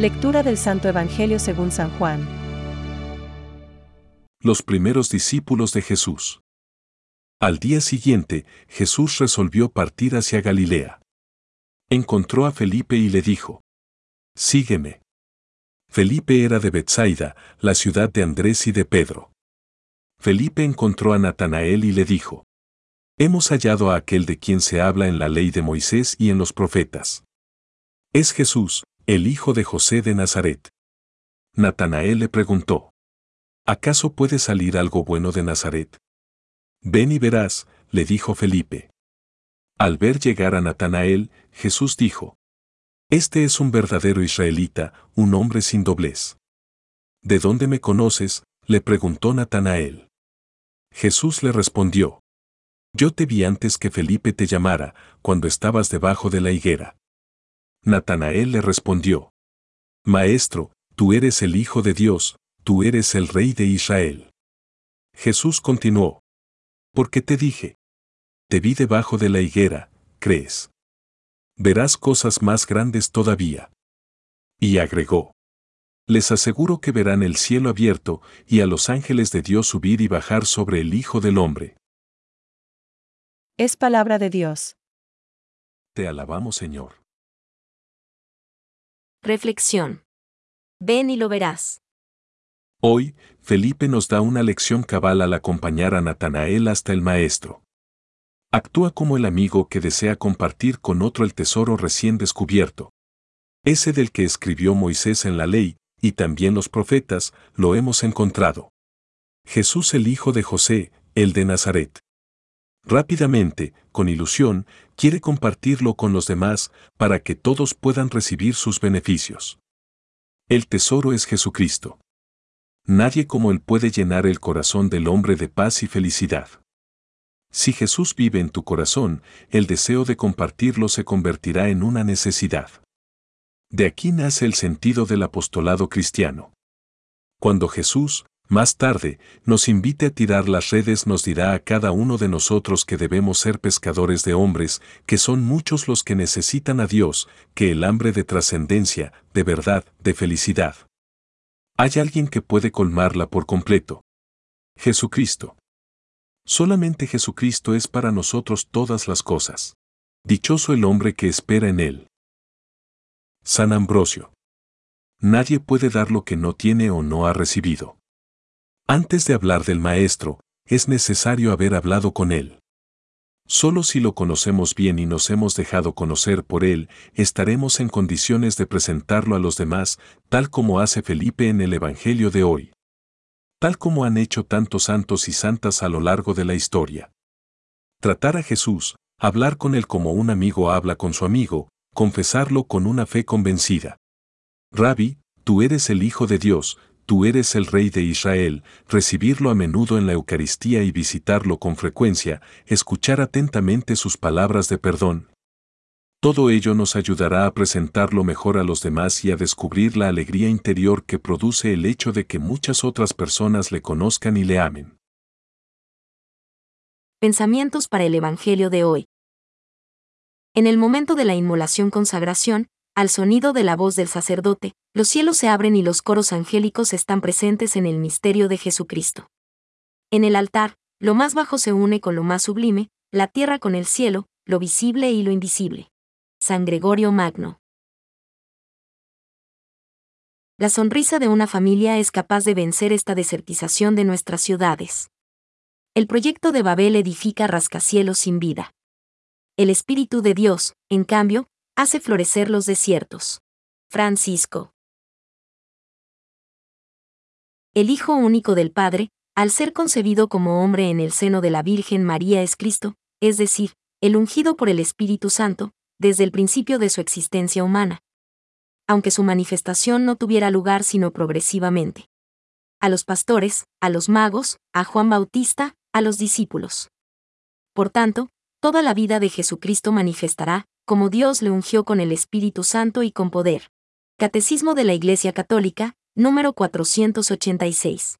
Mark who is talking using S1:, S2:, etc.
S1: Lectura del Santo Evangelio según San Juan.
S2: Los primeros discípulos de Jesús. Al día siguiente, Jesús resolvió partir hacia Galilea. Encontró a Felipe y le dijo, Sígueme. Felipe era de Bethsaida, la ciudad de Andrés y de Pedro. Felipe encontró a Natanael y le dijo, Hemos hallado a aquel de quien se habla en la ley de Moisés y en los profetas. Es Jesús, el hijo de José de Nazaret. Natanael le preguntó, ¿acaso puede salir algo bueno de Nazaret? Ven y verás, le dijo Felipe. Al ver llegar a Natanael, Jesús dijo, Este es un verdadero israelita, un hombre sin doblez. ¿De dónde me conoces? le preguntó Natanael. Jesús le respondió, Yo te vi antes que Felipe te llamara, cuando estabas debajo de la higuera. Natanael le respondió, Maestro, tú eres el Hijo de Dios, tú eres el Rey de Israel. Jesús continuó, Porque te dije, te vi debajo de la higuera, crees. Verás cosas más grandes todavía. Y agregó, Les aseguro que verán el cielo abierto y a los ángeles de Dios subir y bajar sobre el Hijo del Hombre.
S1: Es palabra de Dios.
S2: Te alabamos Señor.
S3: Reflexión. Ven y lo verás.
S2: Hoy, Felipe nos da una lección cabal al acompañar a Natanael hasta el Maestro. Actúa como el amigo que desea compartir con otro el tesoro recién descubierto. Ese del que escribió Moisés en la ley, y también los profetas, lo hemos encontrado. Jesús el Hijo de José, el de Nazaret. Rápidamente, con ilusión, quiere compartirlo con los demás para que todos puedan recibir sus beneficios. El tesoro es Jesucristo. Nadie como Él puede llenar el corazón del hombre de paz y felicidad. Si Jesús vive en tu corazón, el deseo de compartirlo se convertirá en una necesidad. De aquí nace el sentido del apostolado cristiano. Cuando Jesús, más tarde, nos invite a tirar las redes, nos dirá a cada uno de nosotros que debemos ser pescadores de hombres, que son muchos los que necesitan a Dios, que el hambre de trascendencia, de verdad, de felicidad. Hay alguien que puede colmarla por completo. Jesucristo. Solamente Jesucristo es para nosotros todas las cosas. Dichoso el hombre que espera en Él. San Ambrosio. Nadie puede dar lo que no tiene o no ha recibido. Antes de hablar del Maestro, es necesario haber hablado con Él. Solo si lo conocemos bien y nos hemos dejado conocer por Él, estaremos en condiciones de presentarlo a los demás, tal como hace Felipe en el Evangelio de hoy. Tal como han hecho tantos santos y santas a lo largo de la historia. Tratar a Jesús, hablar con Él como un amigo habla con su amigo, confesarlo con una fe convencida. Rabbi, tú eres el Hijo de Dios, tú eres el Rey de Israel, recibirlo a menudo en la Eucaristía y visitarlo con frecuencia, escuchar atentamente sus palabras de perdón. Todo ello nos ayudará a presentarlo mejor a los demás y a descubrir la alegría interior que produce el hecho de que muchas otras personas le conozcan y le amen.
S3: Pensamientos para el Evangelio de hoy. En el momento de la inmolación consagración, al sonido de la voz del sacerdote, los cielos se abren y los coros angélicos están presentes en el misterio de Jesucristo. En el altar, lo más bajo se une con lo más sublime, la tierra con el cielo, lo visible y lo invisible. San Gregorio Magno. La sonrisa de una familia es capaz de vencer esta desertización de nuestras ciudades. El proyecto de Babel edifica rascacielos sin vida. El Espíritu de Dios, en cambio, hace florecer los desiertos. Francisco. El Hijo único del Padre, al ser concebido como hombre en el seno de la Virgen María es Cristo, es decir, el ungido por el Espíritu Santo, desde el principio de su existencia humana. Aunque su manifestación no tuviera lugar sino progresivamente. A los pastores, a los magos, a Juan Bautista, a los discípulos. Por tanto, toda la vida de Jesucristo manifestará, como Dios le ungió con el Espíritu Santo y con poder. Catecismo de la Iglesia Católica, número 486.